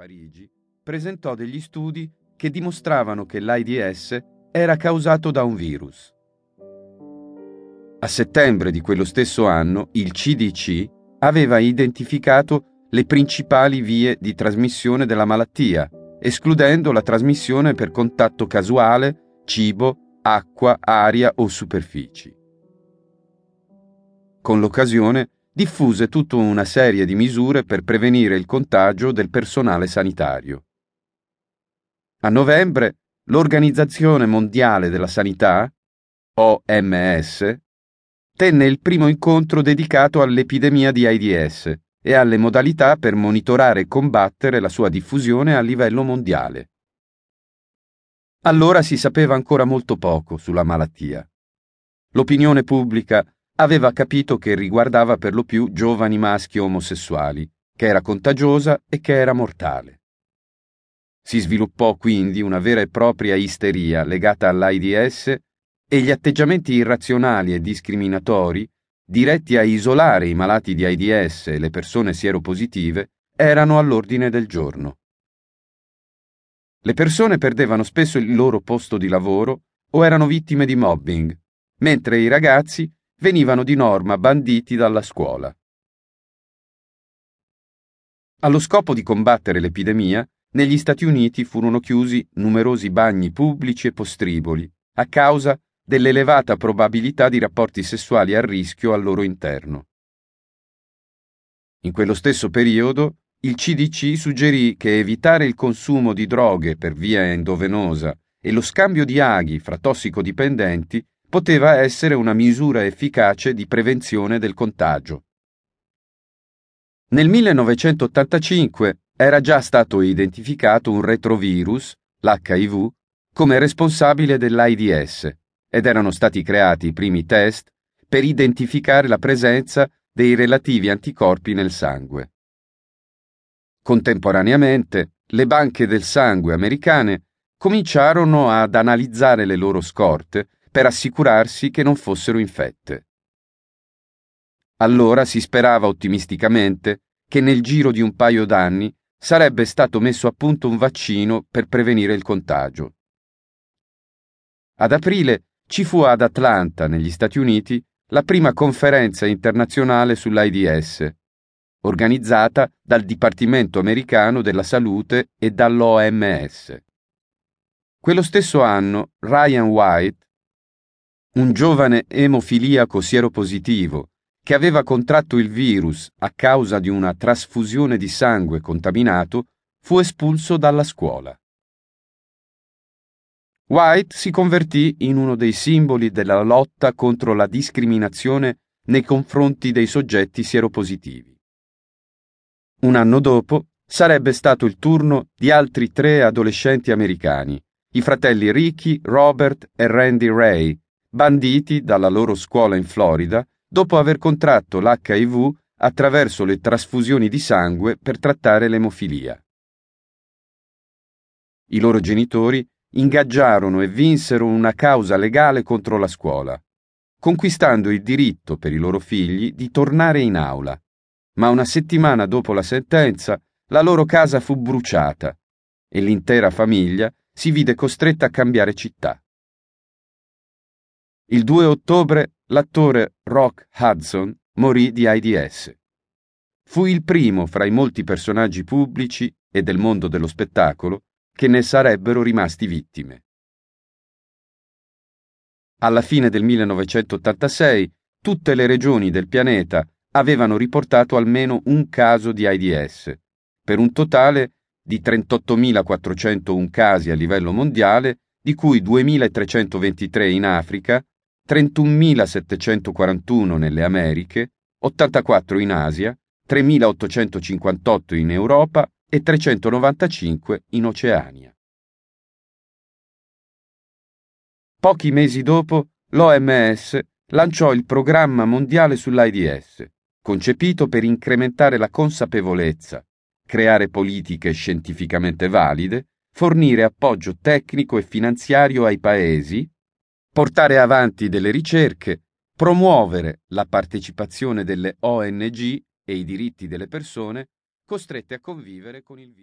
Parigi, presentò degli studi che dimostravano che l'AIDS era causato da un virus. A settembre di quello stesso anno il CDC aveva identificato le principali vie di trasmissione della malattia, escludendo la trasmissione per contatto casuale, cibo, acqua, aria o superfici. Con l'occasione diffuse tutta una serie di misure per prevenire il contagio del personale sanitario. A novembre l'Organizzazione Mondiale della Sanità, OMS, tenne il primo incontro dedicato all'epidemia di AIDS e alle modalità per monitorare e combattere la sua diffusione a livello mondiale. Allora si sapeva ancora molto poco sulla malattia. L'opinione pubblica aveva capito che riguardava per lo più giovani maschi omosessuali, che era contagiosa e che era mortale. Si sviluppò quindi una vera e propria isteria legata all'AIDS e gli atteggiamenti irrazionali e discriminatori, diretti a isolare i malati di AIDS e le persone sieropositive, erano all'ordine del giorno. Le persone perdevano spesso il loro posto di lavoro o erano vittime di mobbing, mentre i ragazzi venivano di norma banditi dalla scuola. Allo scopo di combattere l'epidemia, negli Stati Uniti furono chiusi numerosi bagni pubblici e postriboli a causa dell'elevata probabilità di rapporti sessuali a rischio al loro interno. In quello stesso periodo, il CDC suggerì che evitare il consumo di droghe per via endovenosa e lo scambio di aghi fra tossicodipendenti poteva essere una misura efficace di prevenzione del contagio. Nel 1985 era già stato identificato un retrovirus, l'HIV, come responsabile dell'AIDS ed erano stati creati i primi test per identificare la presenza dei relativi anticorpi nel sangue. Contemporaneamente, le banche del sangue americane cominciarono ad analizzare le loro scorte per assicurarsi che non fossero infette. Allora si sperava ottimisticamente che nel giro di un paio d'anni sarebbe stato messo a punto un vaccino per prevenire il contagio. Ad aprile ci fu ad Atlanta, negli Stati Uniti, la prima conferenza internazionale sull'AIDS, organizzata dal Dipartimento americano della salute e dall'OMS. Quello stesso anno Ryan White, un giovane emofiliaco sieropositivo che aveva contratto il virus a causa di una trasfusione di sangue contaminato, fu espulso dalla scuola. White si convertì in uno dei simboli della lotta contro la discriminazione nei confronti dei soggetti sieropositivi. Un anno dopo sarebbe stato il turno di altri tre adolescenti americani, i fratelli Ricky, Robert e Randy Ray, banditi dalla loro scuola in Florida dopo aver contratto l'HIV attraverso le trasfusioni di sangue per trattare l'emofilia. I loro genitori ingaggiarono e vinsero una causa legale contro la scuola, conquistando il diritto per i loro figli di tornare in aula. Ma una settimana dopo la sentenza, la loro casa fu bruciata e l'intera famiglia si vide costretta a cambiare città. Il 2 ottobre l'attore Rock Hudson morì di AIDS. Fu il primo fra i molti personaggi pubblici e del mondo dello spettacolo che ne sarebbero rimasti vittime. Alla fine del 1986 tutte le regioni del pianeta avevano riportato almeno un caso di AIDS, per un totale di 38.401 casi a livello mondiale, di cui 2.323 in Africa 31.741 nelle Americhe, 84 in Asia, 3.858 in Europa e 395 in Oceania. Pochi mesi dopo, l'OMS lanciò il programma mondiale sull'AIDS, concepito per incrementare la consapevolezza, creare politiche scientificamente valide, fornire appoggio tecnico e finanziario ai paesi portare avanti delle ricerche, promuovere la partecipazione delle ONG e i diritti delle persone costrette a convivere con il virus.